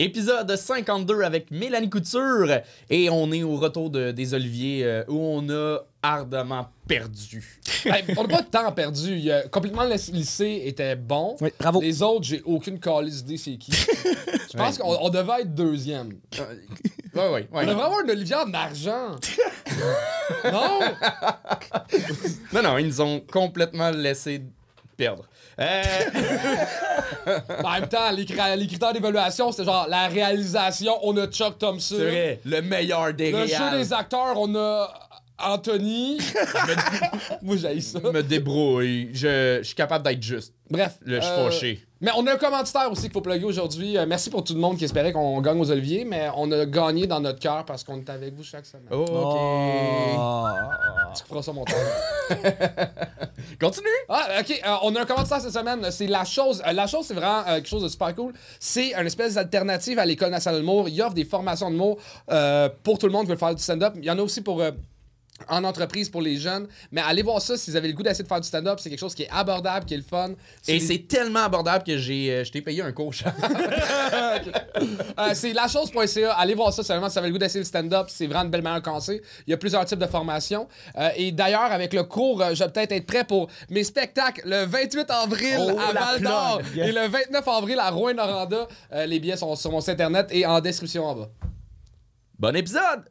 Épisode 52 avec Mélanie Couture et on est au retour de- des Oliviers euh, où on a ardemment perdu. Hey, on n'a pas de temps perdu. Il complètement le lycée était bon. Oui, bravo. Les autres, j'ai aucune calice idée c'est qui. Je pense qu'on on devait être deuxième. Ouais, ouais, On devrait avoir une Olivier en argent. non? Non, non, ils nous ont complètement laissé perdre. Euh, En même temps, les, critères d'évaluation, c'était genre la réalisation, on a Chuck Thompson. c'est vrai, le meilleur des Le jeu des acteurs, on a Anthony. Moi, j'ai ça. me débrouille. Je, je suis capable d'être juste. Bref. Là, je suis euh, fâché. Mais on a un commanditaire aussi qu'il faut plugger aujourd'hui. Euh, merci pour tout le monde qui espérait qu'on gagne aux Oliviers, mais on a gagné dans notre cœur parce qu'on est avec vous chaque semaine. Ok. Oh. Tu feras ça mon temps. Continue. Ah, ok. euh, on a un commanditaire cette semaine. C'est La Chose. Euh, la Chose, c'est vraiment euh, quelque chose de super cool. C'est une espèce d'alternative à l'École nationale de l'humour. Il offre des formations de mots euh, pour tout le monde qui veut faire du stand-up. Il y en a aussi pour. En entreprise pour les jeunes. Mais allez voir ça si vous avez le goût d'essayer de faire du stand-up. C'est quelque chose qui est abordable, qui est le fun. Et c'est tellement abordable que j'ai, euh, je t'ai payé un coach. Euh, c'est lachose.ca. Allez voir ça. Vraiment si vous avez le goût d'essayer le stand-up. C'est vraiment une belle manière de commencer. Il y a plusieurs types de formations. Euh, et d'ailleurs, avec le cours, euh, je vais peut-être être prêt pour mes spectacles le 28 avril Oh, à Val d'Or et le 29 avril à Rouen-Noranda. Les billets sont sur mon site internet et en description en bas. bon épisode.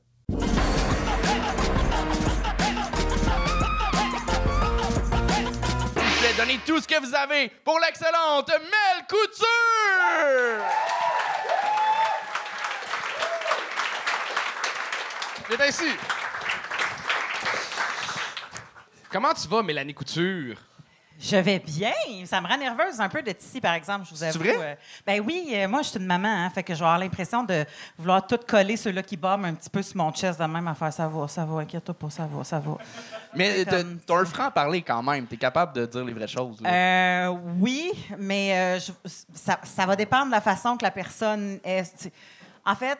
Donnez tout ce que vous avez pour l'excellente Mel Couture. Viens ici. Comment tu vas, Mélanie Couture? Je vais bien. Ça me rend nerveuse un peu d'être ici, par exemple, je vous avoue. vrai? Euh, ben oui, euh, moi, je suis une maman, hein, fait que je vais avoir l'impression de vouloir tout coller ceux-là qui bombent un petit peu sur mon chest de même à faire ça va, ça va, inquiète-toi pas, ça va, ça va. Mais t'as comme- t'as un franc parler quand même. T'es capable de dire les vraies choses. Euh, oui, mais je- ça, ça va dépendre de la façon que la personne est. En fait,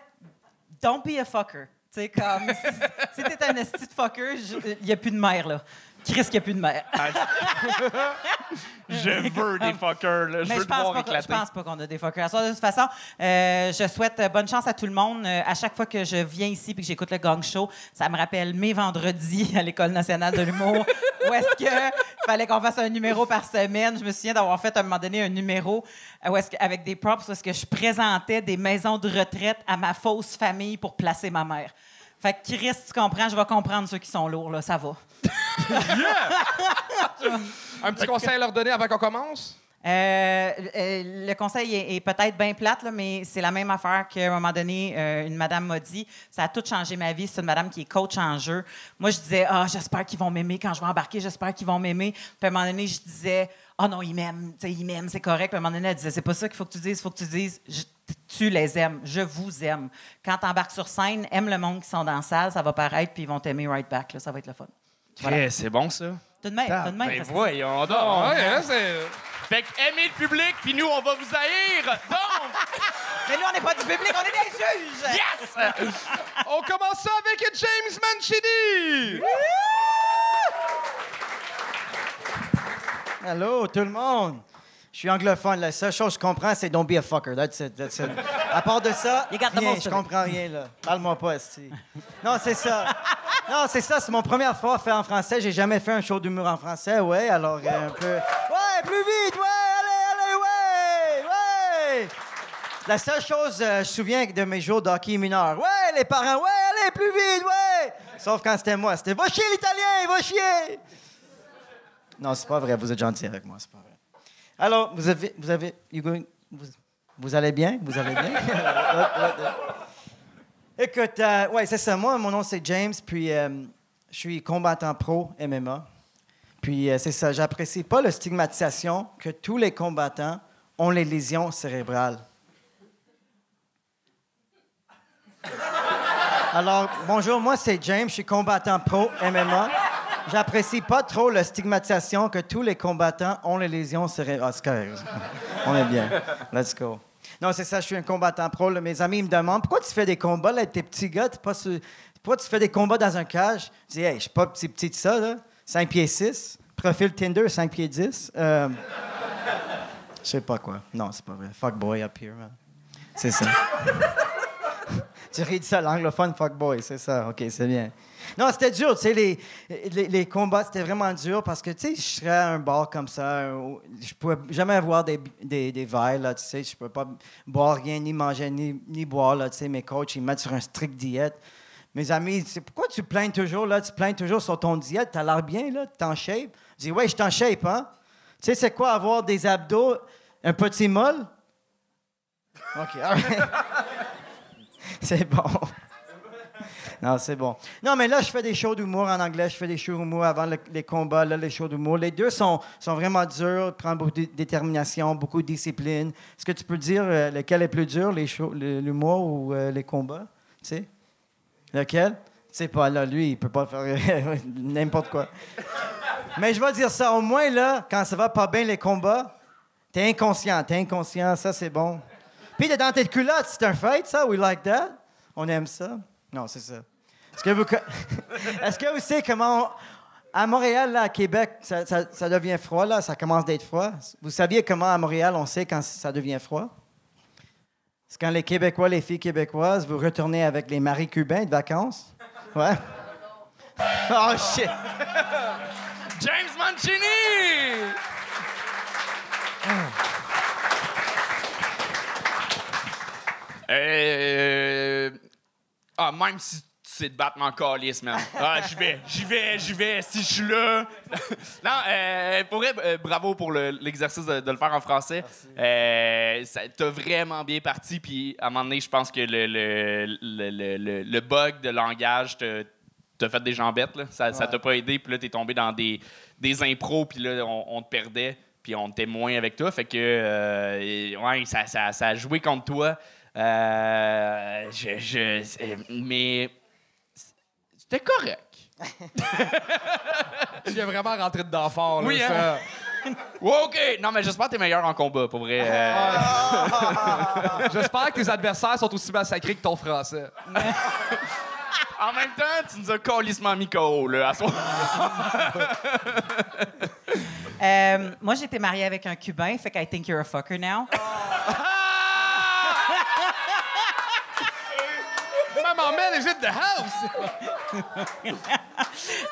don't be a fucker. Tu sais, comme, si, si t'es un esti de fucker, il n'y a plus de mère, là. Chris, qu'il n'y a plus de mère. je veux des fuckers. Là. Je Mais veux je pense, pas, je pense pas qu'on a des fuckers. De toute façon, euh, je souhaite euh, bonne chance à tout le monde. Euh, à chaque fois que je viens ici et que j'écoute le Gang Show, ça me rappelle mes vendredis à l'École nationale de l'humour où est-ce que fallait qu'on fasse un numéro par semaine. Je me souviens d'avoir fait à un moment donné un numéro où est-ce que- avec des props où est-ce que je présentais des maisons de retraite à ma fausse famille pour placer ma mère. Fait que Chris, tu comprends, je vais comprendre ceux qui sont lourds, là, ça va. Un petit conseil à leur donner avant qu'on commence? Euh, euh, le conseil est, peut-être bien plate, mais c'est la même affaire qu'à un moment donné, euh, une madame m'a dit. Ça a tout changé ma vie. C'est une madame qui est coach en jeu. Moi, je disais, ah, j'espère qu'ils vont m'aimer quand je vais embarquer, j'espère qu'ils vont m'aimer. Puis à un moment donné, je disais, ah non, ils m'aiment, ils m'aiment, c'est correct. Puis à un moment donné, elle disait, c'est pas ça qu'il faut que tu dises, il faut que tu dises, tu les aimes, je vous aime. Quand tu embarques sur scène, aime le monde qui sont dans la salle, ça va paraître, puis ils vont t'aimer right back. là. ça va être le fun. C'est bon, ça? Tout de même, tout de même. Ben voyons donc. Ah, ouais, hein, c'est. Fait que aimez le public, puis nous, on va vous haïr. Donc, Mais nous, on n'est pas du public, on est des juges! yes! On commence ça avec James Mancini! Allô, tout le monde. Je suis anglophone. La seule chose que je comprends, c'est don't be a fucker. That's it, that's it. À part de ça, You got the rien, most je comprends rien, là. Parle-moi pas, esti. Non, c'est ça. Non, c'est ça. C'est mon première fois à faire en français. J'ai jamais fait un show d'humour en français, ouais. Alors, euh, un peu... Ouais, plus vite, ouais, allez, allez, ouais, ouais. La seule chose, euh, je me souviens de mes jours d'hockey mineur. Ouais, les parents, ouais, allez, plus vite, ouais. Sauf quand c'était moi. C'était va chier l'italien, va chier. Non, c'est pas vrai. Vous êtes gentil avec moi, c'est pas vrai. Alors, vous avez, vous avez, going- vous, vous allez bien, vous allez bien? Écoute, euh, ouais, c'est ça. Moi, mon nom c'est James, puis euh, je suis combattant pro MMA. Puis euh, c'est ça. J'apprécie pas la stigmatisation que tous les combattants ont les lésions cérébrales. Alors, bonjour, moi c'est James, je suis combattant pro MMA. J'apprécie pas trop la stigmatisation que tous les combattants ont les lésions cérébrales. Ah. On est bien. Let's go. Non, c'est ça, je suis un combattant pro. Mes amis me demandent pourquoi tu fais des combats avec tes petits gars, pas pourquoi tu fais des combats dans un cage? Je dis, hey, je suis pas petit petit de ça, là. 5 pieds 6. Profil Tinder, 5 pieds 10. Euh, je sais pas quoi. Non, c'est pas vrai. Fuck boy up here, man. C'est ça. tu ris de ça, l'anglophone fuckboy, c'est ça. OK, c'est bien. Non, c'était dur, tu sais, les, les, combats, c'était vraiment dur parce que, tu sais, je serais à un bar comme ça, je pouvais jamais avoir des, des, là, tu sais, je pouvais pas boire rien, ni manger, ni, ni boire, là, tu sais, mes coachs, ils me mettent sur un strict diète. Mes amis, c'est pourquoi tu plains toujours, là, tu plains toujours sur ton diète, t'as l'air bien, là, t'es en shape? Je dis, ouais, je suis en shape, hein? Tu sais, c'est quoi avoir des abdos, un petit molle? OK, all c'est bon. Non, c'est bon. Non, mais là, je fais des shows d'humour en anglais, je fais des shows d'humour avant le- les combats, là, les shows d'humour. Les deux sont, sont vraiment durs, prennent beaucoup de détermination, beaucoup de discipline. Est-ce que tu peux dire euh, lequel est plus dur, l'humour ou euh, les combats? Tu sais? Lequel? Tu sais pas, là, lui, il peut pas faire n'importe quoi. Mais je vais dire ça, au moins, là, quand ça va pas bien les combats, t'es inconscient, t'es inconscient, ça, c'est bon. Puis t'es dans tes culottes, c'est un fight, ça? We like that? On aime ça? Non, c'est ça. Est-ce que vous, est-ce que vous savez comment, à Montréal, là, à Québec, ça, devient froid, là, ça commence d'être froid? Vous saviez comment à Montréal, on sait quand ça devient froid? C'est quand les Québécois, les filles québécoises, vous retournez avec les maris cubains de vacances? Ouais. Oh, shit! James Mancini! Euh... Ah, même si te battre, m'en calisse, man. Ah, j'y vais, j'y vais, j'y vais, si je suis là. non, euh, pour vrai, euh, bravo pour le- l'exercice de, de le faire en français. Euh, T'as vraiment bien parti, puis à un moment donné, je pense que le, le, le, bug de langage te t'as fait des jambettes, là. Ça, t'a pas aidé, puis là, t'es tombé dans des, des impros, puis là, on, on te perdait, puis on était moins avec toi. Fait que, euh, et- ouais, ça, ça, ça a joué contre toi. Euh, je, mais c'était correct. Tu viens vraiment rentrer dedans fort, là. Oui, hein? ça. Ouais, OK. Non, mais j'espère que t'es meilleur en combat, pour vrai. Euh, J'espère que tes adversaires sont aussi massacrés que ton français. en même temps, tu nous as calissement mis KO, là, à soir. Euh, moi, j'ai été mariée avec un Cubain, fait que I think you're a fucker now. The house?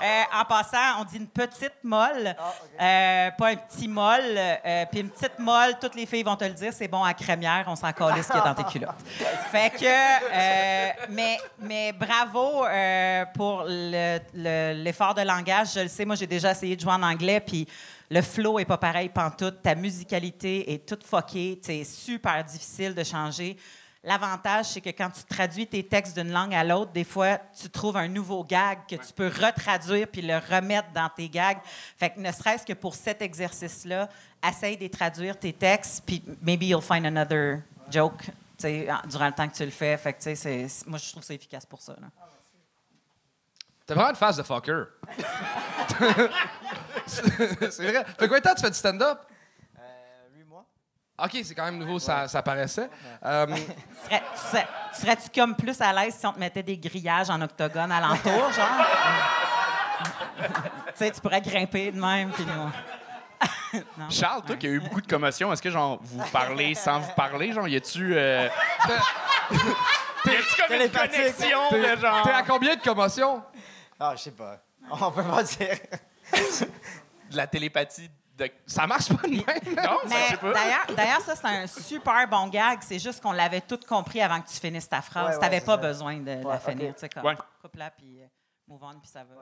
Euh, en passant, on dit une petite molle, euh, pas un petit molle. euh, Puis une petite molle, toutes les filles vont te le dire, c'est bon à crémière, on s'en calisse ce qu'il y a dans tes culottes. Fait que, euh, mais, mais bravo euh, pour le- le- l'effort de langage. Je le sais, moi, j'ai déjà essayé de jouer en anglais, puis le flow est pas pareil pantoute. Ta musicalité est toute fuckée. C'est super difficile de changer. L'avantage, c'est que quand tu traduis tes textes d'une langue à l'autre, des fois, tu trouves un nouveau gag que tu peux retraduire puis le remettre dans tes gags. Fait que ne serait-ce que pour cet exercice-là, essaye de traduire tes textes, puis maybe you'll find another joke tu sais, en- durant le temps que tu le fais. Fait que, tu sais, c'est- c'est- moi, je trouve que c'est efficace pour ça. là. T'as vraiment une face de fucker. c'est c'est vrai. Fait combien de temps tu fais du stand-up? OK, c'est quand même nouveau, ça, ça paraissait. Euh, Serais- tu serais- Serais-tu comme plus à l'aise si on te mettait des grillages en octogone alentour, genre? tu sais, tu pourrais grimper de même, puis nous... Non? Charles, toi qui as eu beaucoup de commotion, est-ce que genre vous parlez sans vous parler? Genre, y a-tu. Euh... y a-tu comme une connexion T'es de genre. t'es à combien de commotions? Ah, je sais pas. On peut pas dire. de la télépathie de. Ça marche pas de même. Non, ça, je Mais d'ailleurs, d'ailleurs, ça, c'est un super bon gag. C'est juste qu'on l'avait tout compris avant que tu finisses ta phrase. Ouais, tu ouais, pas ça. besoin de Ouais, la finir. Tu sais, comme coupe-la, puis euh, move on, puis ça va.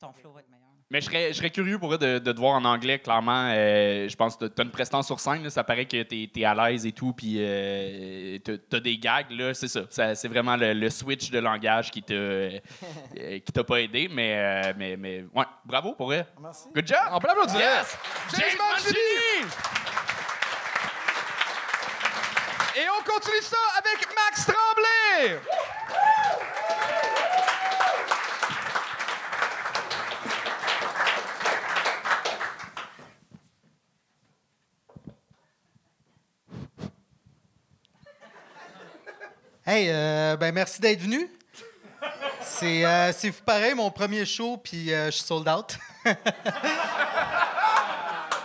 Ton flow va être meilleur. Mais je serais, je serais curieux pour eux de, de te voir en anglais, clairement. Euh, je pense que tu as une prestance sur scène, là, ça paraît que tu es, à l'aise et tout, puis euh, tu as des gags, là, c'est ça. Ça- C'est vraiment le, le switch de langage qui t'a euh, qui t'a pas aidé, mais, euh, mais, mais ouais, bravo pour eux. Merci. Good job! On peut l'applaudir. Yes! James Mancini! Et on continue ça avec Max Tremblay! Hey, euh, ben merci d'être venu. C'est euh, fou pareil, mon premier show, puis euh, je suis sold out.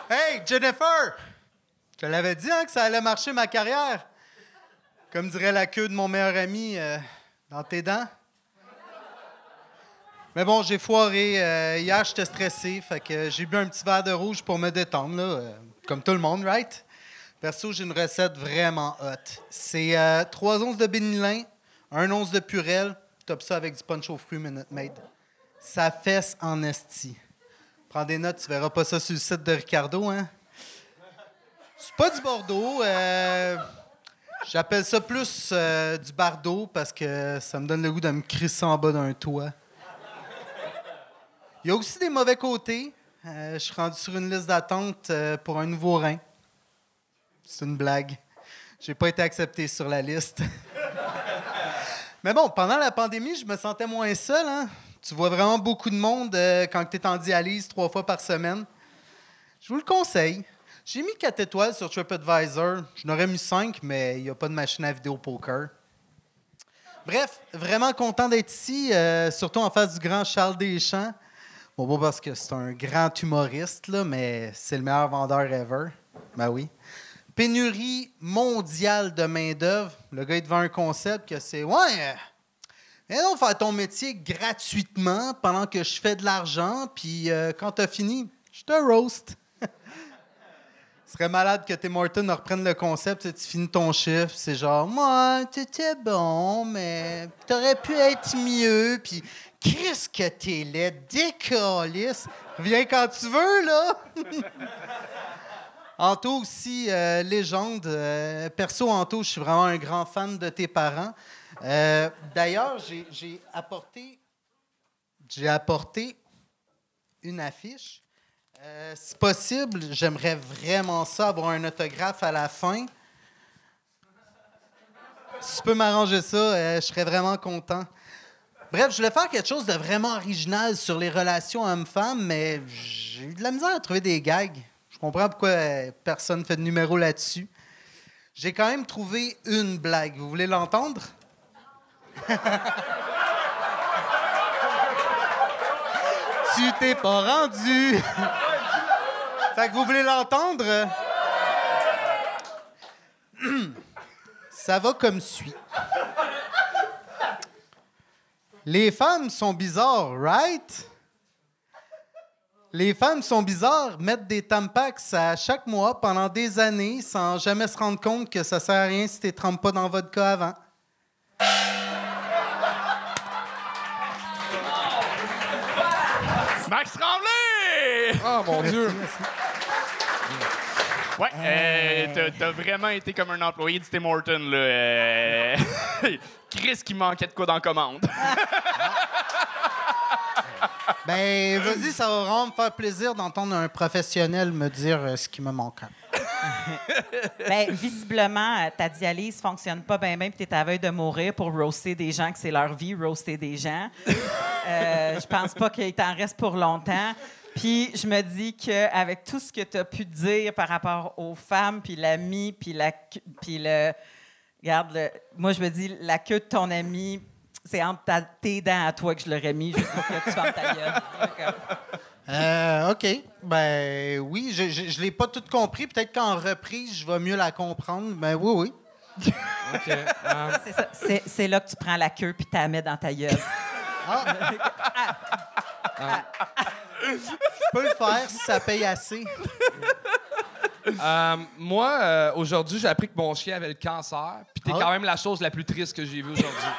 hey, Jennifer! Je l'avais dit hein, que ça allait marcher ma carrière. Comme dirait la queue de mon meilleur ami, euh, dans tes dents. Mais bon, j'ai foiré. Hier, j'étais stressé, fait que j'ai bu un petit verre de rouge pour me détendre, là, comme tout le monde, right? Perso, j'ai une recette vraiment hot. C'est euh, 3 onces de bénilin, 1 once de purelle, top ça avec du punch aux fruits Minute Maid. Ça fesse en esti. Prends des notes, tu verras pas ça sur le site de Ricardo, hein? C'est pas du Bordeaux. euh, J'appelle ça plus euh, du bardeau parce que ça me donne le goût de me crisser en bas d'un toit. Il y a aussi des mauvais côtés. Euh, je suis rendu sur une liste d'attente pour un nouveau rein. C'est une blague. J'ai pas été accepté sur la liste. Mais bon, pendant la pandémie, je me sentais moins seul. hein. Tu vois vraiment beaucoup de monde euh, quand tu es en dialyse trois fois par semaine. Je vous le conseille. J'ai mis 4 étoiles sur TripAdvisor. Je n'aurais mis 5, mais il n'y a pas de machine à vidéo poker. Bref, vraiment content d'être ici, euh, surtout en face du grand Charles Deschamps. Bon, bon, parce que c'est un grand humoriste, là, mais c'est le meilleur vendeur ever. Ben oui. Pénurie mondiale de main-d'œuvre. Le gars est devant un concept que c'est Ouais, viens donc faire ton métier gratuitement pendant que je fais de l'argent, puis euh, quand t'as fini, je te roast. Ce serait malade que Tim Horton reprenne le concept tu finis ton chiffre. C'est genre, moi, t'étais bon, mais t'aurais pu être mieux. Puis, qu'est-ce que t'es laid, décalisse. Viens quand tu veux, là. Anto aussi, euh, légende. Euh, perso, Anto, je suis vraiment un grand fan de tes parents. Euh, D'ailleurs, j'ai- apporté, j'ai apporté une affiche. Si possible, j'aimerais vraiment ça, avoir un autographe à la fin. Si tu peux m'arranger ça, je serais vraiment content. Bref, je voulais faire quelque chose de vraiment original sur les relations hommes-femmes, mais j'ai eu de la misère à trouver des gags. Je comprends pourquoi euh, personne fait de numéro là-dessus. J'ai quand même trouvé une blague. Vous voulez l'entendre? tu t'es pas rendu. que vous voulez l'entendre? Ça va comme suit. Les femmes sont bizarres, right? Les femmes sont bizarres, mettent des tampax à chaque mois pendant des années sans jamais se rendre compte que ça sert à rien si tu ne trempes pas dans votre cas avant. Max Tremblay! Oh mon Dieu! Ouais, euh, t'as- t'as vraiment été comme un employé de Tim Horton, là. euh. Chris qui manquait de quoi dans la commande. Ben, vas-y, ça va me faire plaisir d'entendre un professionnel me dire euh, ce qui me manque. Ben, visiblement, euh, ta dialyse fonctionne pas bien, bien, puis tu es à veille de mourir pour roaster des gens, que c'est leur vie, roaster des gens. Euh, je pense pas qu'il t'en reste pour longtemps. Puis je me dis qu'avec tout ce que tu as pu dire par rapport aux femmes, puis l'ami, puis la, puis le. Regarde, le- moi, je me dis, la queue de ton ami, c'est entre ta- tes dents à toi que je l'aurais mis, juste pour que tu fasses ta gueule. Euh, OK. Ben oui, je, je, je l'ai pas tout compris. Peut-être qu'en reprise, je vais mieux la comprendre. Ben oui, oui. OK. euh, C'est là que tu prends la queue puis tu la mets dans ta gueule. Je peux le faire si ça paye assez. euh, moi, euh, aujourd'hui, j'ai appris que mon chien avait le cancer. Puis t'es Ah. quand même la chose la plus triste que j'ai vue aujourd'hui.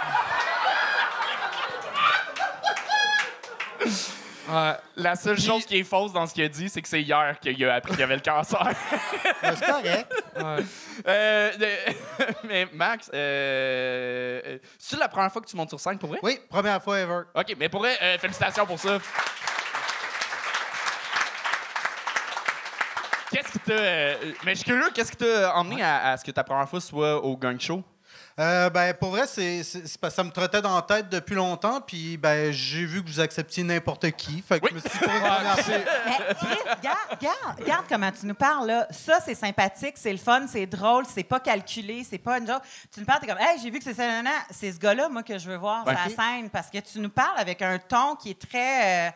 Ouais. La seule Puis- chose qui est fausse dans ce qu'il a dit, c'est que c'est hier qu'il a appris qu'il avait le cancer. Ben, c'est correct. ouais. Euh, de- mais Max, euh, euh, c'est la première fois que tu montes sur scène pour vrai? Oui, première fois ever. OK, mais pour vrai, euh, félicitations pour ça. Qu'est-ce qui t'a. euh, mais je suis curieux, qu'est-ce qui t'a emmené à, à ce que ta première fois soit au gang show? Euh, ben, pour vrai, c'est, c'est- c'est parce que ça me trottait dans la tête depuis longtemps. Puis, ben, j'ai vu que vous acceptiez n'importe qui. Fait que Oui. je me suis dit, regarde, regarde, regarde comment tu nous parles là. Ça, c'est sympathique, c'est le fun, c'est drôle, c'est pas calculé, c'est pas une joke. Tu nous parles, t'es comme, hey, j'ai vu que c'est c'est ce gars-là, moi, que je veux voir sur Ok. la scène, parce que tu nous parles avec un ton qui est très. euh,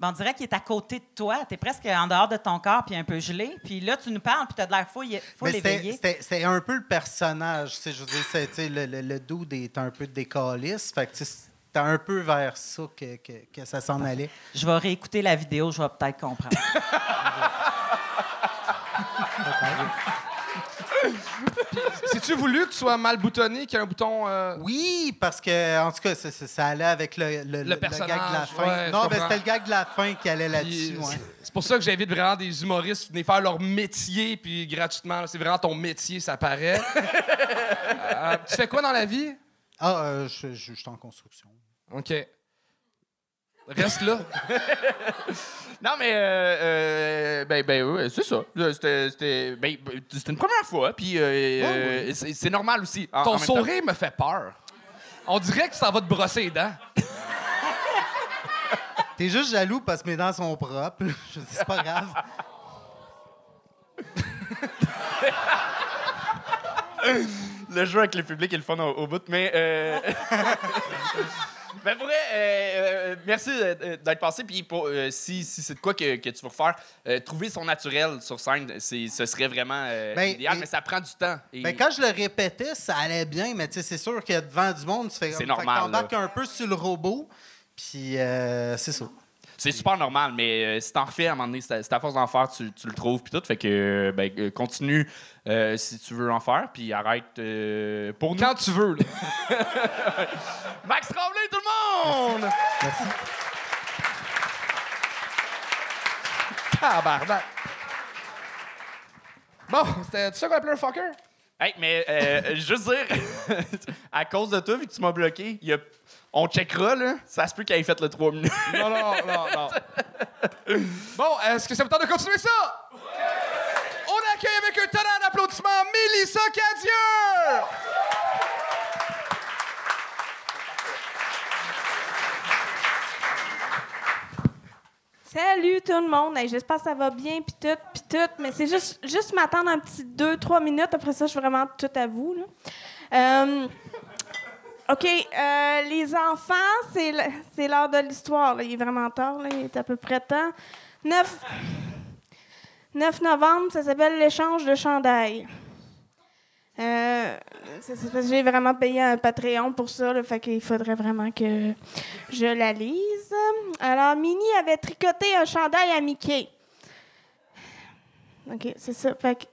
ben, on dirait qu'il est à côté de toi. Tu es presque en dehors de ton corps, puis un peu gelé. Puis là, tu nous parles, puis tu as de l'air fou, faut l'éveiller. c'était un peu le personnage. Je veux dire, c'est- le, le, le dude est un peu décaliste. Fait que c'était un peu vers ça que, que, que ça s'en allait. Je vais réécouter la vidéo, je vais peut-être comprendre. C'est-tu voulu que tu sois mal boutonné, qu'il y ait un bouton. euh, Oui, parce que, en tout cas, ça, ça- ça allait avec le, le, le- le personnage, gag de la fin. ouais, je non, ben, comprends. c'était le gag de la fin qui allait puis là-dessus. ouais. c'est- C'est pour ça que j'invite vraiment des humoristes venir faire leur métier, puis gratuitement. là. C'est vraiment ton métier, ça paraît. Euh, tu fais quoi dans la vie? Ah, euh, je, je- je suis en construction. OK. Reste là. Non, mais euh, euh, ben, ben ouais, c'est ça. Euh, C'était, c'était, ben, c'était une première fois, puis euh, c'est, c'est normal aussi. en- en Ton même temps. sourire me fait peur. On dirait que ça va te brosser les dents. T'es juste jaloux parce que mes dents sont propres. Je dis, c'est pas grave. Le jeu avec le public est le fun au, au bout, mais. Euh... ben, pour vrai, euh, euh, merci euh, d'être passé. Puis, pour, euh, si, si c'est de quoi que, que tu veux refaire, trouver son naturel sur scène, ce serait vraiment Ben, idéal, et- mais ça prend du temps. Et- Ben, quand je le répétais, ça allait bien, mais tu sais, c'est sûr que devant du monde, tu fais C'est normal, t'embarques un peu sur le robot, puis c'est ça. C'est super normal, mais euh, si t'en refais à un moment donné, c'est à, force d'en faire, tu, tu le trouves, puis tout. Fait que, euh, ben, euh, continue euh, si tu veux en faire, puis arrête euh, pour nous. Quand tu veux, là. Max Tremblay, tout le monde! Tabarnak. Bon, c'était ça qu'on appelait un fucker? Hey, mais euh, juste dire, à cause de toi, vu que tu m'as bloqué, il y a- on checkera, là. Ça se peut qu'il ait fait le 3 minutes. Non, non, non, non. Bon, est-ce que ça vous tente de continuer ça? On accueille avec un talent d'applaudissement Mélissa Cadieux! Salut tout le monde. Hey, J'espère que ça va bien, puis tout, puis tout. Mais c'est juste, juste m'attendre un petit 2-3 minutes. Après ça, je suis vraiment tout à vous. là. Euh, OK. euh, les enfants, c'est l'heure de l'histoire. Il est vraiment tard. Il est à peu près temps. 9, 9 novembre, ça s'appelle l'échange de chandail. Euh, j'ai vraiment payé un Patreon pour ça, là, fait qu'il faudrait vraiment que je la lise. Alors, Minnie avait tricoté un chandail à Mickey. OK, c'est ça. Fait que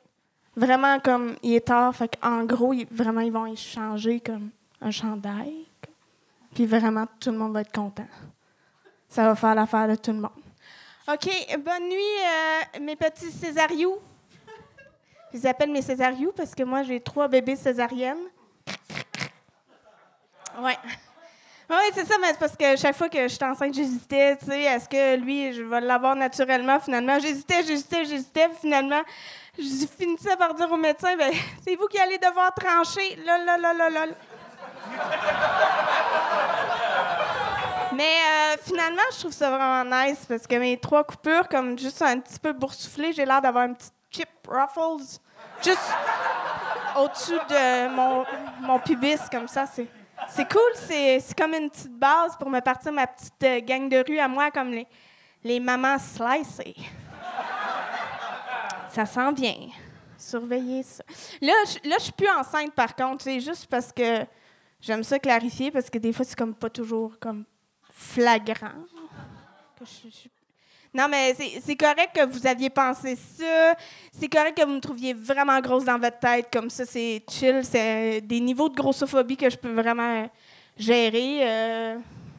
vraiment, comme il est tard, fait en gros, vraiment, ils vont échanger comme un chandail. Puis vraiment, tout le monde va être content. Ça va faire l'affaire de tout le monde. OK, bonne nuit, euh, mes petits Césarious. Je les appelle mes Césarious parce que moi, j'ai trois bébés césariennes. Ouais. Oui, c'est ça, mais c'est parce que chaque fois que j'étais enceinte, j'hésitais, tu sais, est-ce que lui, je vais l'avoir naturellement, finalement? J'hésitais, j'hésitais, j'hésitais, finalement, je finissais par dire au médecin, ben, c'est vous qui allez devoir trancher. Là, là, là, là, là. Mais euh, finalement, je trouve ça vraiment nice parce que mes trois coupures, comme juste un petit peu boursouflé, j'ai l'air d'avoir un petit chip ruffles juste au-dessus de mon, mon pubis, comme ça. C'est, c'est cool, c'est, c'est comme une petite base pour me partir ma petite euh, gang de rue à moi, comme les, les mamans slicées. Ça sent bien. Surveillez ça. Là, je, là, je suis plus enceinte, par contre. C'est juste parce que j'aime ça clarifier, parce que des fois, c'est comme pas toujours comme flagrant. Non, mais c'est c'est correct que vous aviez pensé ça. C'est correct que vous me trouviez vraiment grosse dans votre tête. Comme ça, c'est chill. C'est des niveaux de grossophobie que je peux vraiment gérer. Euh,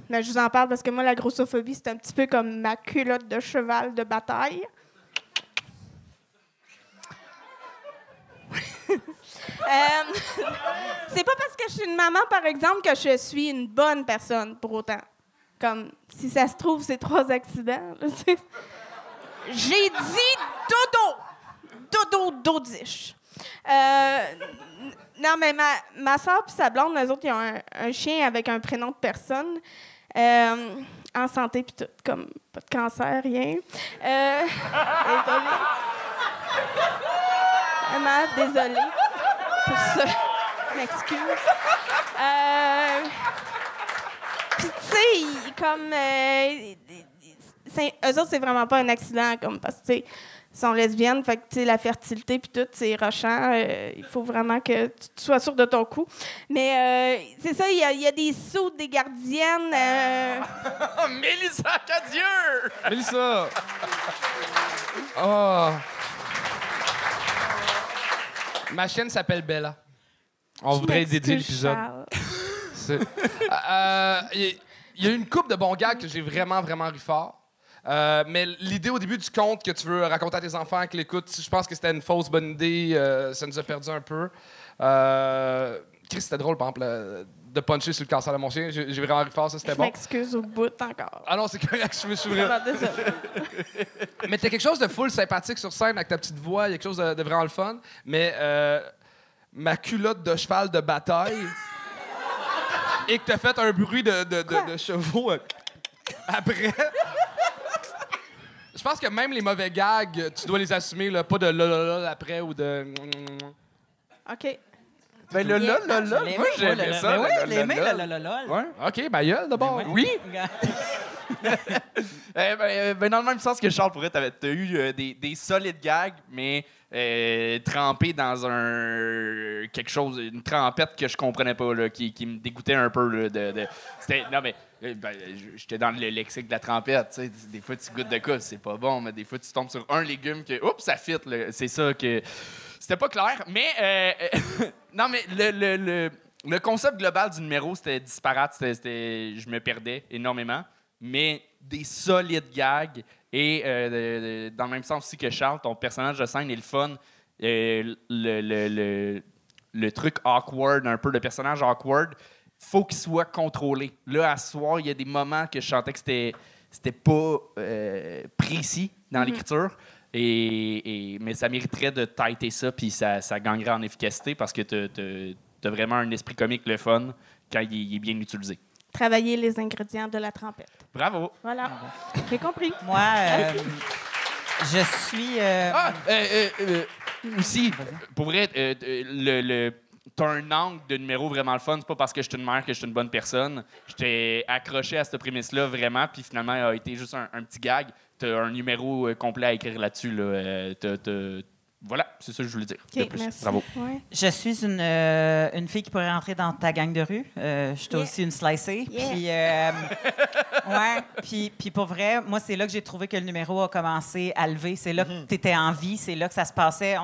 mais je vous en parle parce que moi, la grossophobie, c'est un petit peu comme ma culotte de cheval de bataille. Euh, c'est pas parce que je suis une maman, par exemple, que je suis une bonne personne pour autant. Comme, si ça se trouve, c'est trois accidents. J'ai dit dodo. Dodo, dodiche. Euh, non, mais ma, ma soeur et sa blonde, eux autres, ils ont un, un chien avec un prénom de personne. euh, en santé, puis tout. Comme, pas de cancer, rien. Euh, désolée. Vraiment, désolée pour ça. Je m'excuse. Euh, puis, tu sais, comme. euh, c'est- eux autres, c'est vraiment pas un accident, comme, parce que, tu sais, ils sont lesbiennes, fait que, tu sais, la fertilité puis tout, c'est rochant. euh, il faut vraiment que tu sois sûr de ton coup. Mais euh, c'est ça, il y, a- il y a des sous, des gardiennes. euh, Oh, Mélissa Cadieux! Mélissa! Oh. Ma chaîne s'appelle Bella. On je voudrait dédier l'épisode. C'est- Euh, Il il y a eu une coupe de bons gags que j'ai vraiment, vraiment ri fort. Euh, mais l'idée au début du conte que tu veux raconter à tes enfants qui l'écoutent, je pense que c'était une fausse bonne idée. euh, ça nous a perdu un peu. Euh, Chris, c'était drôle, par exemple, euh, de puncher sur le cancer de mon chien. J'ai vraiment ri fort, ça, c'était Je bon. m'excuse au bout encore. Ah non, c'est correct, je me désolée. Mais t'as quelque chose de full sympathique sur scène avec ta petite voix, il y a quelque chose de, de vraiment le fun. Mais euh, ma culotte de cheval de bataille et que t'as fait un bruit de, de, de- Quoi? de chevaux euh, après. Je pense que même les mauvais gags, tu dois les assumer, là, pas de lololol après ou de. OK. Ben là, là, Je l'ai moi, j'aimais le- ça. Le- oui, le- l'ai aimé, le- le. Ouais. OK, ma gueule, d'abord. Oui. Ben, ben, dans le même sens que Charles pourrait, t'avais t'as eu euh, des, des solides gags, mais euh, trempés dans un quelque chose, une trempette que je comprenais pas, là, qui, qui me dégoûtait un peu. Là, de, non, mais euh, ben, j'étais dans le lexique de la trempette. tu sais. Des fois, tu goûtes de quoi, c'est pas bon, mais des fois, tu tombes sur un légume que, oups, ça fit. C'est ça que. C'était pas clair, mais. euh, non, mais le, le, le, le concept global du numéro, c'était disparate. C'était, je me perdais énormément. Mais des solides gags. Et euh, dans le même sens aussi que Charles, ton personnage de scène est le fun. Euh, le, le, le, le truc awkward, un peu, le personnage awkward, faut qu'il soit contrôlé. Là, à ce soir, il y a des moments que je sentais que c'était, c'était pas euh, précis dans l'écriture. Et, et- mais ça mériterait de tighter ça, puis ça, ça gagnerait en efficacité parce que tu as vraiment un esprit comique le fun quand il, il est bien utilisé. Travailler les ingrédients de la trempette. Bravo! Voilà. J'ai compris. Moi, euh, je suis. euh, Ah, euh, euh, euh, aussi, pour vrai, le, le, t'as un angle de numéro vraiment le fun. C'est pas parce que je suis une mère que je suis une bonne personne. J'étais accroché à cette prémisse-là vraiment, puis finalement, il a été juste un, petit gag. T'as un numéro euh, complet à écrire là-dessus. Là. Voilà, c'est ça que je voulais dire. de plus. merci. Bravo. Ouais. Je suis une, euh, une fille qui pourrait rentrer dans ta gang de rue. Euh, je suis Yeah. aussi une slicée. Yeah. Puis, euh, ouais, puis, puis pour vrai, moi, c'est là que j'ai trouvé que le numéro a commencé à lever. C'est là que tu étais en vie. C'est là que ça se passait.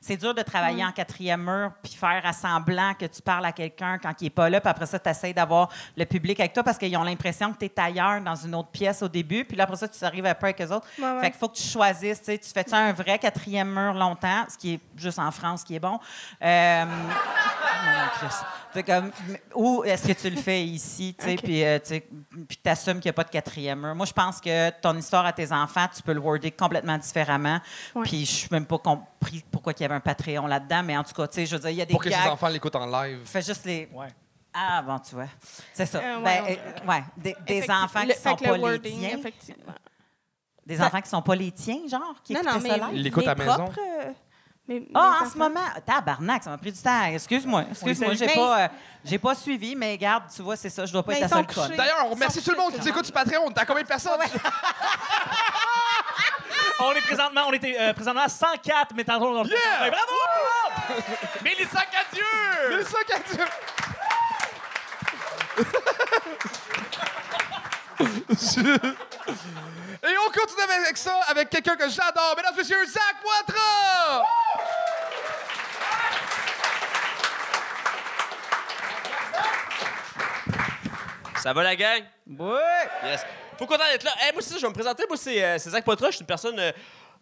C'est dur de travailler en quatrième mur puis faire à semblant que tu parles à quelqu'un quand il n'est pas là. Puis après ça, tu essaies d'avoir le public avec toi parce qu'ils ont l'impression que tu es ailleurs dans une autre pièce au début. Puis là, après ça, tu arrives après avec eux autres. Ouais, ouais. Fait qu'il faut que tu choisisses. tu sais, Tu fais-tu un vrai quatrième mur longtemps, ce qui est juste en France, qui est bon. Euh, non, comme, ou est-ce que tu le fais ici, tu sais, puis euh, tu t'assumes qu'il n'y a pas de quatrième mur. Moi, je pense que ton histoire à tes enfants, tu peux le worder complètement différemment. Ouais. Puis je suis même pas compris pourquoi il y avait un Patreon là-dedans, mais en tout cas, tu sais, je veux dire, il y a des Pour que ses enfants l'écoutent en live. Fais juste les. Ouais. Ah, bon, tu vois. C'est ça. Euh, ouais, Ben, euh, ouais, des, enfants Le- qui sont fait que le pas les wording, tiens. Effectivement. Des Ça- enfants qui sont pas les tiens, genre, qui Non, non, ça mais live? Ils l'écoutent mes à maison. propres, euh, mes- mes Ah, en enfants. ce moment, tabarnak, ça m'a pris du temps. Excuse-moi, excuse-moi, j'ai Mais- pas, euh, j'ai pas suivi, mais garde, tu vois, c'est ça, je dois pas Mais être la seule. D'ailleurs, on remercie tout le monde qui nous écoute sur Patreon. T'as combien de personnes? On est présentement, on était euh, présentement à 104 métallons dans le Yeah! Bravo! Mélissa Cadieux! Mélissa Cadieux! Et on continue avec ça, avec quelqu'un que j'adore. Mesdames et messieurs, Zach Poitras! Ça va la gang? Oui! Yes. Faut content d'être là. Hey, moi, ça, je vais me présenter. Moi, c'est euh, c'est Zach Poitras. Je suis une personne euh,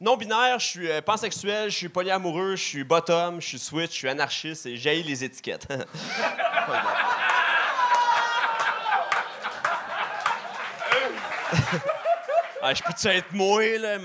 non-binaire. Je suis euh, pansexuel. Je suis polyamoureux. Je suis bottom. Je suis switch. Je suis anarchiste et j'haïs les étiquettes. ah, je peux-tu être moi, là, sais?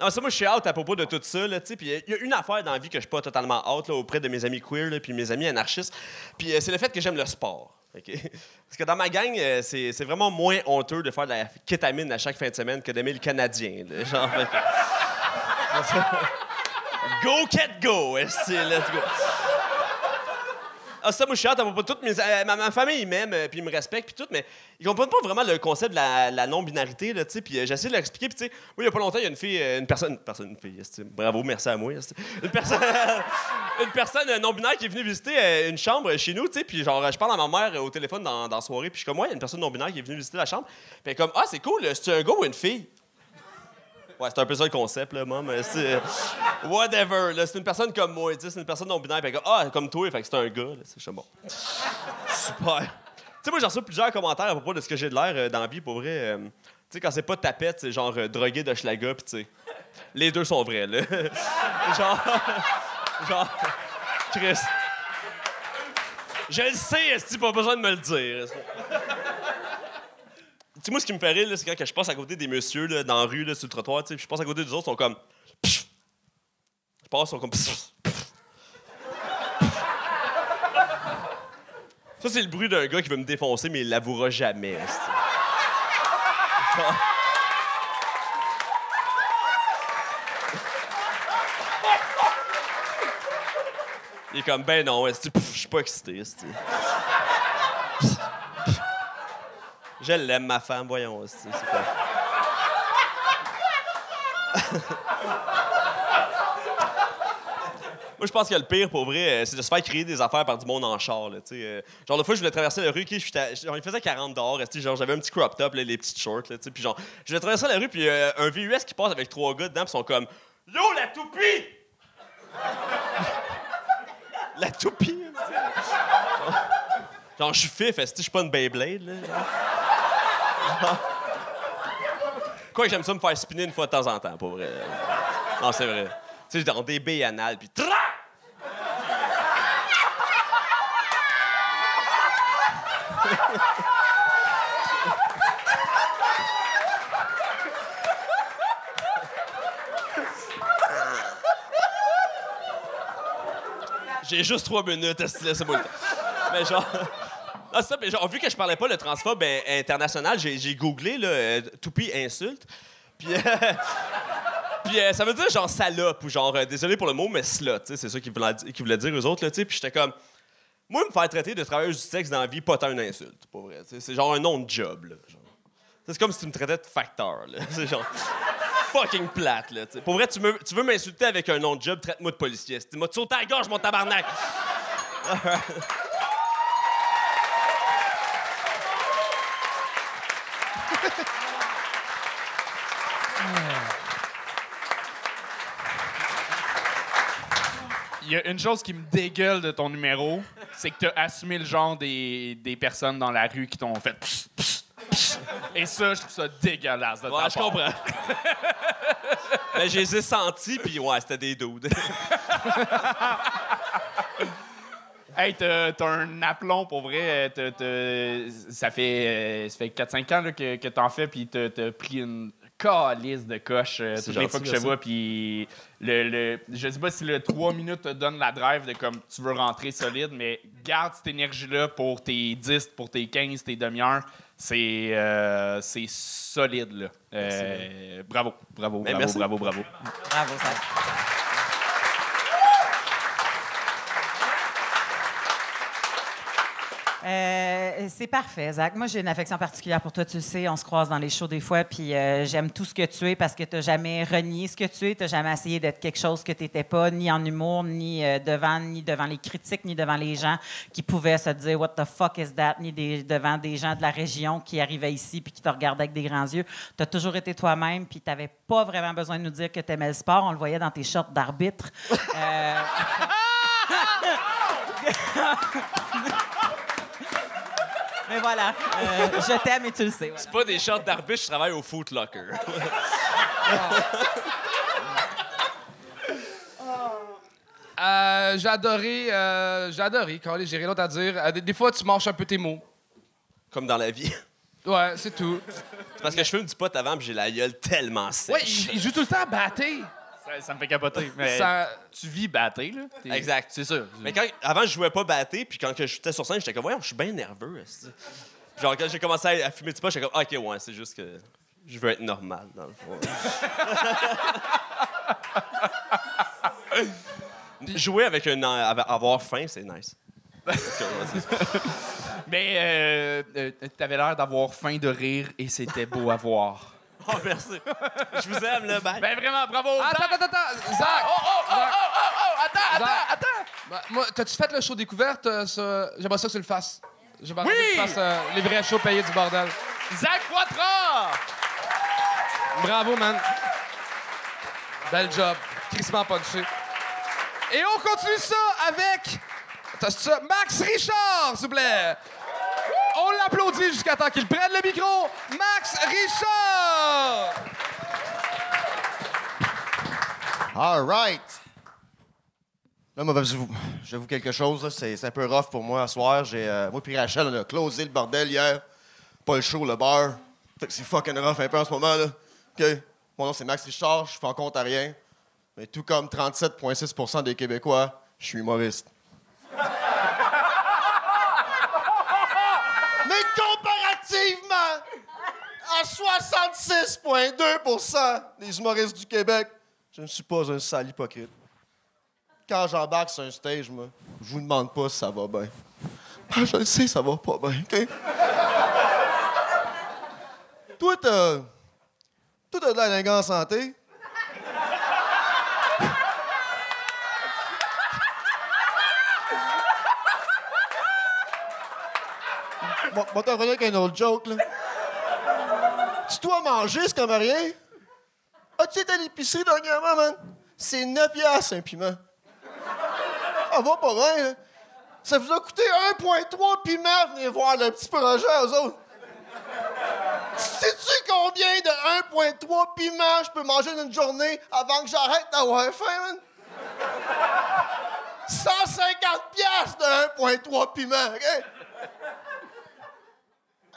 Non, ça, moi, je suis out à propos de tout ça, là, tu. Puis il y a une affaire dans la vie que je suis pas totalement out, là, auprès de mes amis queer, là, puis mes amis anarchistes. Puis euh, c'est le fait que j'aime le sport. OK? Parce que dans ma gang, euh, c'est vraiment moins honteux de faire de la kétamine à chaque fin de semaine que d'aimer le Canadien, go, cat, go! let's go! Ah, ça, moi, je suis hâte à propos de tout. Mes- euh, ma, ma famille, ils m'aiment, euh, puis ils me respectent, puis tout, mais ils comprennent pas vraiment le concept de la, non-binarité, là, tu sais. Puis euh, j'essaie de leur expliquer, puis tu sais, oui, il y a pas longtemps, il y a une fille, une personne, une personne, une fille, bravo, merci à moi, une personne, une personne non-binaire qui est venue visiter une chambre chez nous, tu sais, puis genre, je parle à ma mère au téléphone dans, la soirée, puis je suis comme, ouais, il y a une personne non-binaire qui est venue visiter la chambre, puis comme, ah, c'est cool, c'est un gars ou une fille? Ouais, c'est un peu ça le concept, là, maman. mais C'est. euh, Whatever, là. C'est une personne comme moi, tu sais, c'est une personne non-binaire. Puis ah, comme toi, fait que c'est un gars, là. C'est bon. Super. Tu sais, moi, j'ai reçu plusieurs commentaires à propos de ce que j'ai de l'air euh, dans la vie, pour vrai. euh, tu sais, quand c'est pas tapette, c'est genre euh, drogué de Schlaga, puis tu sais. Les deux sont vrais, là. genre. genre. Chris. Je le sais, est pas besoin de me le dire. Tu sais, moi, ce qui me fait rire, c'est quand je passe à côté des messieurs dans la rue, là, sur le trottoir, tu sais, je passe à côté des autres, ils sont comme. Pfff. Je passe, ils sont comme. Ça, c'est le bruit d'un gars qui veut me défoncer, mais il l'avouera jamais. Il est comme, ben non, pff, je suis pas excité. esti. Je l'aime, ma femme, voyons. pas... Moi, je pense que le pire, pour vrai, euh, c'est de se faire créer des affaires par du monde en char. Là, euh. genre, la fois, je voulais traverser la rue, ok, j'étais à- genre, faisait 40 dehors, genre, j'avais un petit crop top, les petites shorts, là, puis genre, je voulais traverser la rue, puis euh, un VUS qui passe avec trois gars dedans, puis sont comme Yo, la toupie! la toupie! Genre, je suis fif, je suis pas une Beyblade, là. Quoi j'aime ça me faire spinner une fois de temps en temps, pour vrai. Non, c'est vrai. Tu sais, dans des baies anales, puis... J'ai juste trois minutes, laissez-moi le temps? Mais genre... Ah, vu que je parlais pas le transphobe ben, international, j'ai googlé, là, euh, toupie insulte. Puis... euh, euh, ça veut dire genre salope ou genre euh, désolé pour le mot mais sais, c'est ça qu'ils voulaient, dire aux autres là. Puis j'étais comme moi me faire traiter de travailleuse du sexe dans la vie pas tant une insulte, C'est genre un nom de job. C'est comme si tu me traitais de facteur. C'est genre fucking plate là. tu sais. Pour vrai, tu veux m'insulter avec un nom de job, traite-moi de policier. Tu m'as sauté à la gorge mon tabarnak? Il y a une chose qui me dégueule de ton numéro, c'est que tu as assumé le genre des, des personnes dans la rue qui t'ont fait pss, pss, pss. Et ça, je trouve ça dégueulasse de Ouais, ta je part. comprends. Mais je les ai sentis puis ouais, c'était des dudes. Hey, t'as un aplomb pour vrai. t'as- t'as- ça fait, euh, ça fait 4-5 ans là, que, que t'en fais, puis t'as pris une calice de coche euh, toutes les fois que je te vois. Puis le, le, je sais pas si le 3 minutes te donne la drive de comme tu veux rentrer solide, mais garde cette énergie-là pour tes 10, pour tes 15, tes demi-heures. C'est euh, c'est solide, là. Euh, bravo, bravo, Mais bravo, merci. bravo, bravo. Bravo, ça. Euh, c'est parfait, Zach. Moi, j'ai une affection particulière pour toi, tu le sais. On se croise dans les shows des fois, puis euh, j'aime tout ce que tu es parce que tu n'as jamais renié ce que tu es. Tu n'as jamais essayé d'être quelque chose que tu n'étais pas, ni en humour, ni euh, devant, ni devant les critiques, ni devant les gens qui pouvaient se dire What the fuck is that, ni des- devant des gens de la région qui arrivaient ici puis qui te regardaient avec des grands yeux. Tu as toujours été toi-même, puis tu n'avais pas vraiment besoin de nous dire que tu aimais le sport. On le voyait dans tes shorts d'arbitre. Mais voilà, euh, je t'aime et tu le sais. voilà. C'est pas des shorts d'arbitre, je travaille au Foot Locker. Euh, j'ai adoré, euh, j'ai adoré, Carly, j'ai rien d'autre à dire. Euh, des, des fois, tu manges un peu tes mots. Comme dans la vie. Ouais, c'est tout. C'est parce que je fume du pot avant puis j'ai la gueule tellement sèche. Ouais, il, il joue tout le temps à batter. Ça, ça me fait capoter. Mais Ça- tu vis batté, là. T'es- Exact. C'est sûr. Mais quand, avant, je jouais pas batté, puis quand que j'étais sur scène, j'étais comme, voyons, je suis bien nerveux. esti. Puis genre, quand j'ai commencé à, à fumer du pot, j'étais comme, ok, ouais, c'est juste que je veux être normal, dans le fond. Jouer avec un, avoir faim, c'est nice. Mais euh, euh, t'avais l'air d'avoir faim de rire et c'était beau à voir. Oh, merci. Je vous aime, là. Bye. Ben vraiment, bravo! Attends, Zach. attends, attends, Zach! Oh, oh, oh, oh, oh, oh, attends, attends, Zach. attends! Bah, moi, t'as-tu fait le show découverte? euh, ça? J'aimerais ça que tu le fasses. J'aimerais Oui! que tu fasses euh, les vrais shows payés du bordel. Zach Quatra! Bravo, man. Bel job. Crissement punché. Et on continue ça avec... Attends, c'est ça? Max Richard, s'il vous plaît. L'applaudit jusqu'à temps qu'il prenne le micro. Max Richard! All right. Là, moi, j'avoue quelque chose. C'est, un peu rough pour moi ce soir. Euh, moi puis Rachel, on a closé le bordel hier. Pas le show, le bar. C'est fucking rough un peu en ce moment. OK? Mon nom, c'est Max Richard. Je fais en compte à rien. Mais tout comme 37,6% des Québécois, je suis humoriste. Mais comparativement à 66,2% des humoristes du Québec, je ne suis pas un sale hypocrite. Quand j'embarque sur un stage, moi, je vous demande pas si ça va bien. Ah, je le sais, ça va pas bien, OK? Toi, t'as... Toi, t'as de l'air d'un gars en santé. Bon, t'en revenir avec un autre joke, là. Tu dois manger, c'est comme rien. As-tu été à l'épicerie dernièrement, man? C'est 9 piastres, un piment. Ah, va pas bien, là. Ça vous a coûté 1,3 piment, venez voir le petit projet aux autres. Sais-tu combien de 1,3 piment je peux manger dans une journée avant que j'arrête d'avoir faim, man? 150 piastres de 1,3 piment, OK?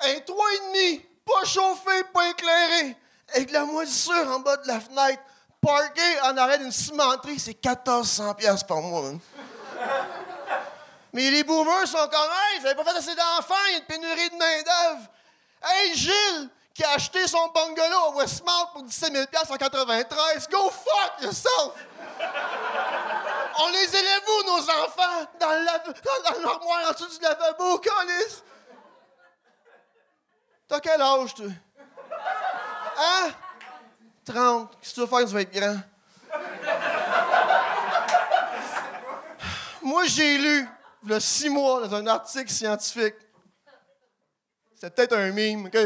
Un 3,5, pas chauffé, pas éclairé, avec la moisissure en bas de la fenêtre, parké en arrêt d'une cimenterie, c'est 1400 piastres par mois, man. Mais les boomers sont comme, hey, vous avez pas fait assez d'enfants, il y a une pénurie de main-d'œuvre. Hey, Gilles, qui a acheté son bungalow à Westmount pour 17 000 en 93, go fuck yourself! On les élève où, nos enfants? Dans l'armoire en dessous du lavabo, Colis? T'as quel âge, toi? Hein? 30. Qu'est-ce que tu vas faire tu vas être grand? Moi, j'ai lu, il y a six mois, dans un article scientifique. C'est peut-être un mime, OK?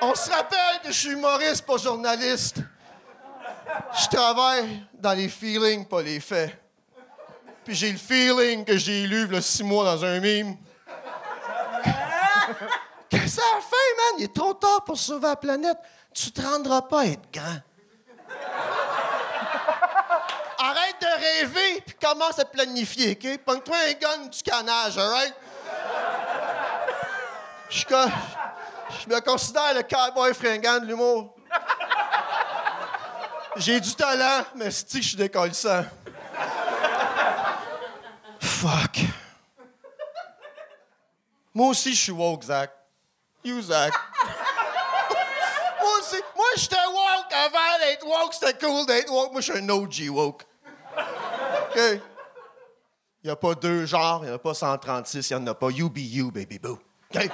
On se rappelle que je suis humoriste, pas journaliste. Je travaille dans les feelings, pas les faits. Puis j'ai le feeling que j'ai lu, il y a six mois, dans un mime. Que ça a fait, man! Il est trop tard pour sauver la planète. Tu te rendras pas à être grand. Arrête de rêver, puis commence à planifier, OK? Pogne-toi un gun du canage, all right? Je me considère le cowboy fringant de l'humour. J'ai du talent, mais que je suis décollissant. Fuck. Moi aussi, je suis woke, Zach. You, Zach. moi aussi. Moi, j'étais woke avant d'être woke. C'était cool d'être woke. Moi, je suis un OG woke. OK? Il n'y a pas deux genres, il n'y en a pas 136, il n'y en a pas. You be you, baby boo. OK?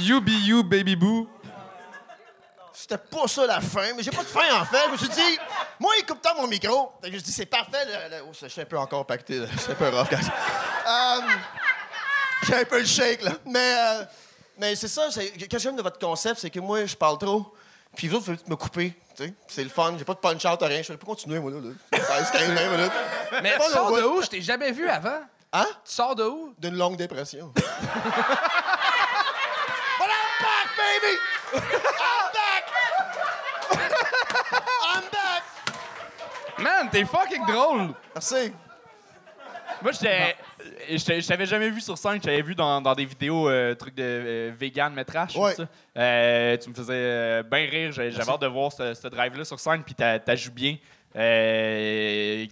You be you, baby boo. C'était pas ça la fin, mais j'ai pas de fin en fait. Je me suis dit, moi, il coupe tant mon micro. Fait que je dis, c'est parfait. le- le- Oh, je suis un peu encore pacté, là. c'est un peu rough, guys. Euh, j'ai un peu le shake, là. Mais, euh, mais c'est ça, c'est- qu'est-ce que j'aime de votre concept, c'est que moi, je parle trop. Puis vous autres, vous me couper. C'est le fun, j'ai pas de punch-out, rien. Je peux continuer, moi, là. là. 16, 15, 20 minutes. Mais Pas tu sors le de où? Je t'ai jamais vu avant. Hein? Tu sors de où? D'une longue dépression. But I'm back, baby! I'm back! I'm back! Man, t'es fucking drôle. Merci. Moi, j'étais. Je t'avais jamais vu sur scène, je t'avais vu dans, dans des vidéos, euh, trucs de euh, vegan métrage. Ouais. ça. Euh, tu me faisais bien rire. J'avais hâte de voir ce, ce drive-là sur scène, puis t'as joué bien.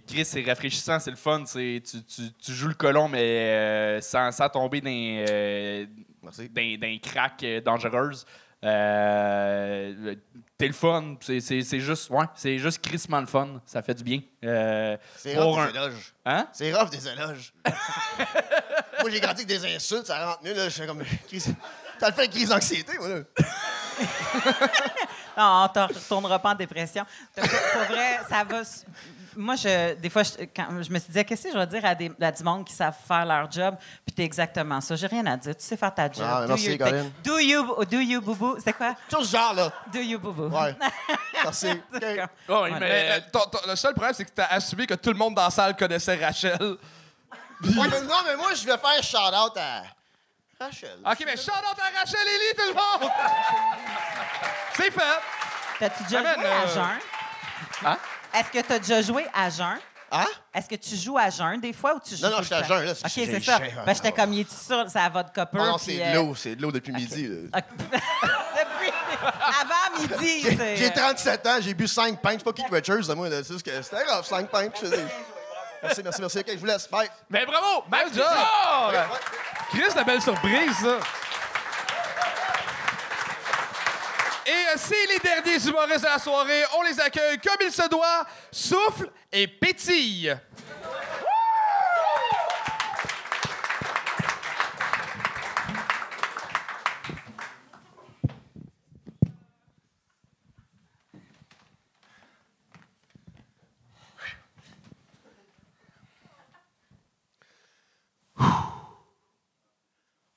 Chris, c'est rafraîchissant, c'est le fun. Tu, tu- tu joues le colon, mais sans, sans tomber dans, dans, dans cracks dangereuses. Euh, T'es le fun. C'est- C'est c'est juste, ouais, c'est juste crissement le fun. Ça fait du bien. Euh, C'est rough un- des éloges. Hein? C'est rough des éloges. moi, j'ai grandi avec des insultes, ça rentre mieux, là. Je fais comme. Ça le fait une crise d'anxiété, moi, là. Non, on ne retournera pas en dépression. Pour vrai, ça va. Moi, je, des fois, je, quand, je me suis dit, qu'est-ce que je vais dire à, des, à du monde qui savent faire leur job? Puis t'es exactement ça. J'ai rien à dire. Tu sais faire ta job. Ah, Do merci, Colin. thing. Do you, do you, boubou? C'est quoi? Tout ce genre, là. Do you, boubou? Ouais. Merci. OK. ouais, Ouais. mais- Mais, euh, ton- ton- le seul problème, c'est que tu as assumé que tout le monde dans la salle connaissait Rachel. Ouais, mais non, mais moi, je vais faire shout-out à Rachel. OK, mais shout out à Rachel Ellie, tout le monde! C'est fait! T'as-tu déjà joué à euh, jeun? Hein? Est-ce que tu as déjà joué à jeun? Hein? Est-ce que tu joues à jeun des fois ou tu joues Non, non, je suis à jeun, là, c'est- OK, c'est ça. Ben, j'étais comme, il est sur sa vodka peur. Non, non, c'est de euh, l'eau. C'est de l'eau depuis midi. Depuis avant midi, J'ai c'est... j'ai 37 ans, j'ai bu 5 pints. Je sais pas Keith Richards, moi. C'est juste que c'était grave, 5 pints. Merci, merci, merci. OK, je vous laisse. Bye. Mais bravo! Max job! Chris, la belle surprise, ça! Et euh, c'est les derniers humoristes de la soirée. On les accueille comme il se doit. Souffle et pétille.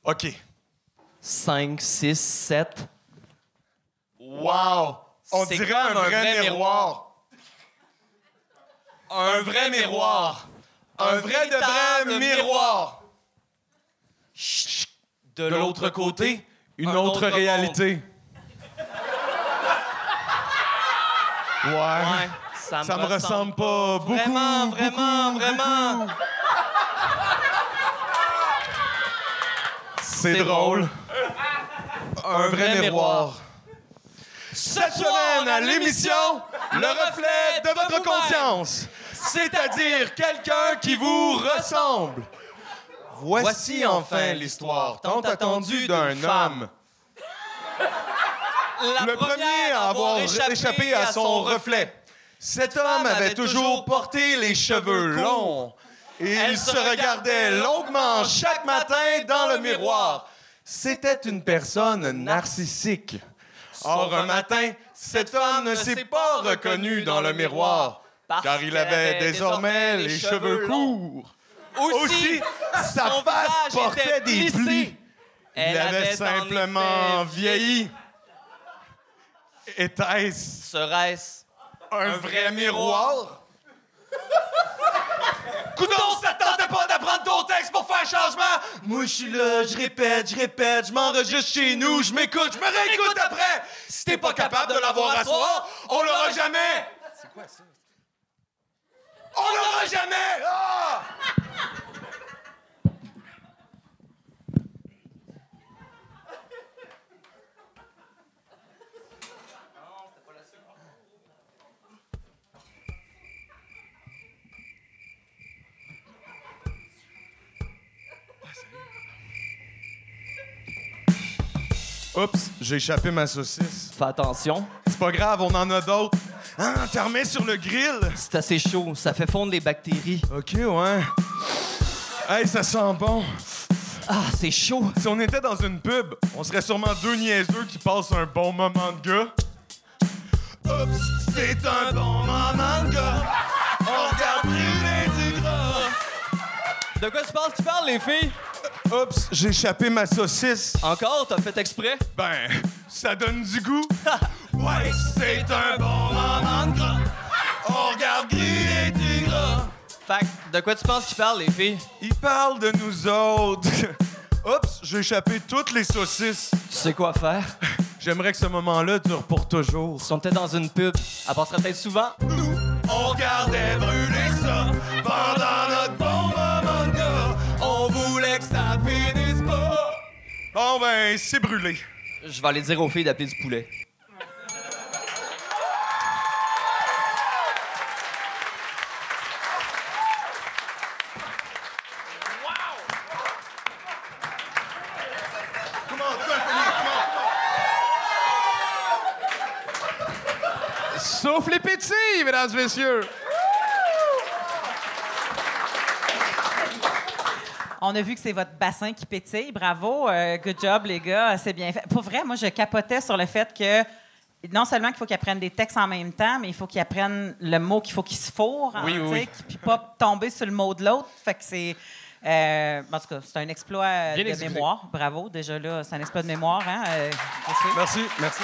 OK. 5, 6, 7. Wow! On dirait un vrai miroir. Un vrai miroir. Un vrai de vrai miroir. De l'autre côté, Une Un autre, autre réalité. Ouais. Ouais, ça, Ça me ressemble pas beaucoup. Vraiment, beaucoup, vraiment, vraiment. C'est drôle. Un vrai miroir. Cette Semaine à l'émission, le reflet de votre conscience. C'est-à-dire quelqu'un qui vous ressemble. Voici enfin l'histoire tant attendue d'un homme. Le premier à avoir échappé à son reflet. Cet homme avait toujours porté les cheveux longs. Et il se regardait longuement chaque matin dans le miroir. C'était une personne narcissique. Or, un matin, cet homme ne s'est pas reconnu dans le miroir, car il avait désormais les cheveux courts. Aussi, sa face portait des plis. Il Elle avait avait en simplement vieilli. Était-ce Serait-ce un vrai miroir? Coudon, ça tentait pas d'apprendre ton texte pour faire changement! Moi, je suis là, je répète, je répète, je m'enregistre chez nous, je m'écoute, je me réécoute après! Si t'es pas capable de l'avoir à soir, on l'aura jamais! C'est quoi ça? On l'aura jamais! Ah! Oups, j'ai échappé ma saucisse. Fais attention. C'est pas grave, on en a d'autres. Hein, t'en remets sur le grill? C'est assez chaud. Ça fait fondre les bactéries. Ok, ouais. Hey, ça sent bon. Ah, c'est chaud. Si on était dans une pub, on serait sûrement deux niaiseux qui passent un bon moment de gars. Oups, c'est un bon moment de gars. On regarde brûler. De quoi tu penses tu parles, les filles? Oups, j'ai échappé ma saucisse. Encore? T'as fait exprès? Ben, ça donne du goût. ouais, c'est un bon moment de gras. On regarde griller du gras. Fait de quoi tu penses qu'ils parlent, les filles? Ils parlent de nous autres. Oups, j'ai échappé toutes les saucisses. Tu sais quoi faire? J'aimerais que ce moment-là dure pour toujours. Si on était dans une pub, elle passerait peut-être souvent. On regardait brûler ça pendant Bon, ben, c'est brûlé. Je vais aller dire aux filles d'appeler du poulet. Sauf les petits, mesdames et messieurs. On a vu que c'est votre bassin qui pétille. Bravo. Euh, good job, les gars. C'est bien fait. Pour vrai, moi, je capotais sur le fait que non seulement qu'il faut qu'ils apprennent des textes en même temps, mais il faut qu'ils apprennent le mot qu'il faut qu'ils se fourrent. Oui, hein, oui. Puis pas tomber sur le mot de l'autre. Fait que c'est. euh, en tout cas, c'est un exploit Bien de exécuté. mémoire. Bravo. Déjà là, c'est un exploit de mémoire. Hein? euh, Merci, merci.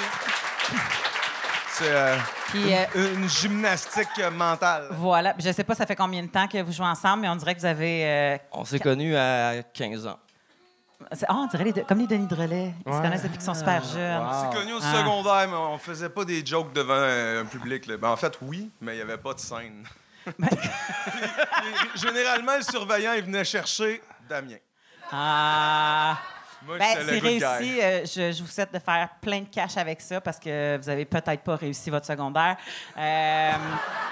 C'est euh, Puis, euh, une, gymnastique mentale. voilà. Je sais pas, ça fait combien de temps que vous jouez ensemble, mais on dirait que vous avez. euh, On s'est connus à 15 ans. Ah, on dirait les deux- comme les Denis Drolet. Ils se connaissent depuis qu'ils sont super jeunes. C'est connu au Ah. secondaire, mais on faisait pas des jokes devant un public. là. Ben, en fait, oui, mais il n'y avait pas de scène. Ben- Généralement, le surveillant, il venait chercher Damien. Ah. Moi, Ben, c'est réussi. Euh, je, je vous souhaite de faire plein de cash avec ça parce que vous avez peut-être pas réussi votre secondaire. Euh,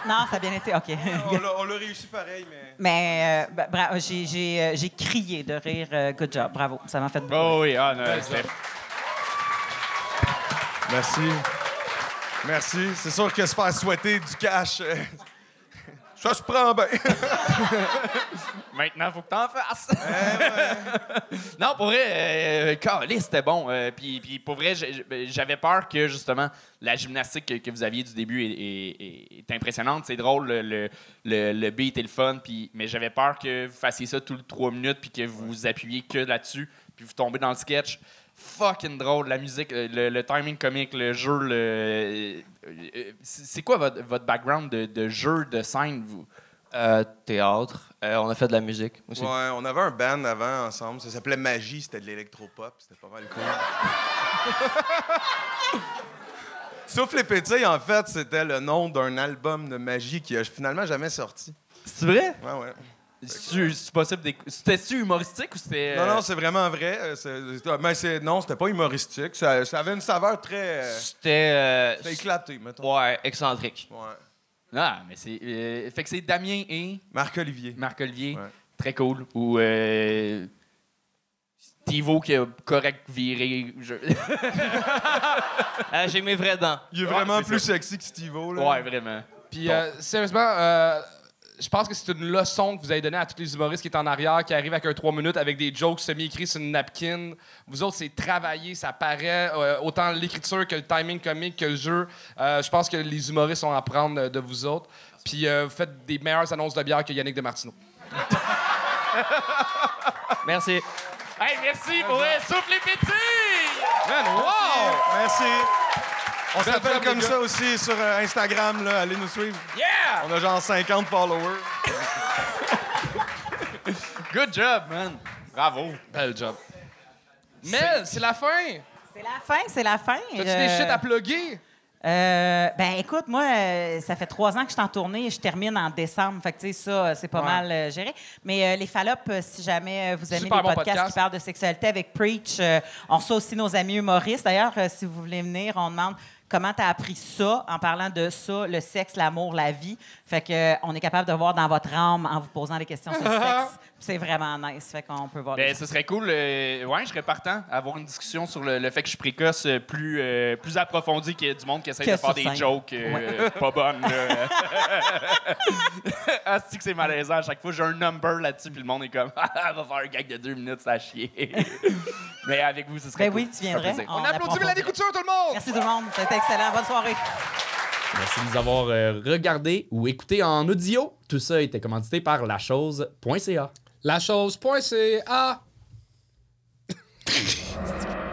non, ça a bien été. OK. On l'a- réussi pareil, mais. Mais euh, ben, bra- j'ai, j'ai, euh, j'ai crié de rire. good job. Bravo. Ça m'a fait beaucoup. Oh oui, ah, non, Merci. Merci. C'est sûr que se faire souhaiter du cash, ça se prend bien. Maintenant, faut que t'en fasses. non, pour vrai, euh, c'était bon. Euh, puis, puis pour vrai, j'avais peur que justement la gymnastique que, vous aviez du début est, impressionnante. C'est drôle, le, le, le- le beat et le fun. Puis, mais j'avais peur que vous fassiez ça tout le trois minutes puis que vous vous appuyiez que là-dessus puis vous tombez dans le sketch. Fucking drôle, la musique, euh, le, timing comique, le jeu, le. euh, C'est c'est quoi votre, votre background de, de jeu, de scène, vous? Euh, théâtre. Euh, on a fait de la musique aussi. Ouais, on avait un band avant ensemble. Ça s'appelait Magie. C'était de l'électropop. C'était pas mal cool. Sauf les petits, en fait, c'était le nom d'un album de magie qui a finalement jamais sorti. C'est vrai? Ouais, ouais. C'est possible C'était-tu humoristique ou c'était. Non, euh, non, c'est vraiment vrai. Euh, c'est- c'est- Mais c'est, non, c'était pas humoristique. Ça, ça avait une saveur très. euh, C'était. euh, C'était éclaté, mettons. ouais, excentrique. Ouais. Ah, mais c'est. euh, fait que c'est Damien et Marc-Olivier. Marc-Olivier. Ouais. Très cool. Ou. Euh, Stivo qui a correct viré. je- Ah, J'ai mes vraies dents. Il est Ouais, vraiment c'est plus ça. sexy que Steve-O. là. ouais, vraiment. Puis, euh, sérieusement, euh, je pense que c'est une leçon que vous avez donnée à tous les humoristes qui sont en arrière, qui arrivent avec un 3 minutes avec des jokes semi-écrits sur une napkin. Vous autres, c'est travailler, ça paraît, euh, autant l'écriture que le timing comique que le jeu. Euh, je pense que les humoristes ont à apprendre de vous autres. Puis, euh, vous faites des meilleures annonces de bière que Yannick de Martineau. Merci. Hey, merci pour vrai. Souffle les petits! Man, wow! Merci. On s'appelle comme ça aussi sur euh, Instagram. Là. Allez nous suivre. Yeah! On a genre 50 followers. Good job, man. Bravo. Bel job. Mel, c'est la fin! C'est la fin, c'est la fin. T'as-tu des Euh, shit à plugger? Euh, ben écoute, moi, euh, ça fait trois ans que je suis en tournée et je termine en décembre. Fait que, tu sais, ça, c'est pas Ouais. mal euh, géré. Mais euh, les Fallop, euh, si jamais vous aimez Super les bon podcasts podcast. qui parlent de sexualité avec Preach, euh, on reçoit aussi nos amis humoristes. D'ailleurs, euh, si vous voulez venir, on demande comment tu as appris ça en parlant de ça, le sexe, l'amour, la vie. Fait que euh, on est capable de voir dans votre âme en vous posant des questions sur le sexe. C'est vraiment nice. Fait qu'on peut voir Ben, ce serait cool. euh, ouais, je serais partant à avoir une discussion sur le, le fait que je suis précoce euh, plus, euh, plus approfondie qu'il y a du monde qui essaie Que de faire sur des scène. jokes euh, pas bonnes. là. ah, c'est que c'est malaisant. À chaque fois, j'ai un number là-dessus, puis le monde est comme Ah, va faire un gag de deux minutes, ça a chier. Mais avec vous, ce serait Ben cool. oui, tu Ça ferait viendrais. plaisir. On applaudit Mélanie Couture, tout le monde! Merci tout le monde. C'était excellent. Bonne soirée. Merci de nous avoir euh, regardé ou écouté en audio. Tout ça était commandité par lachose.ca. La chose.ca.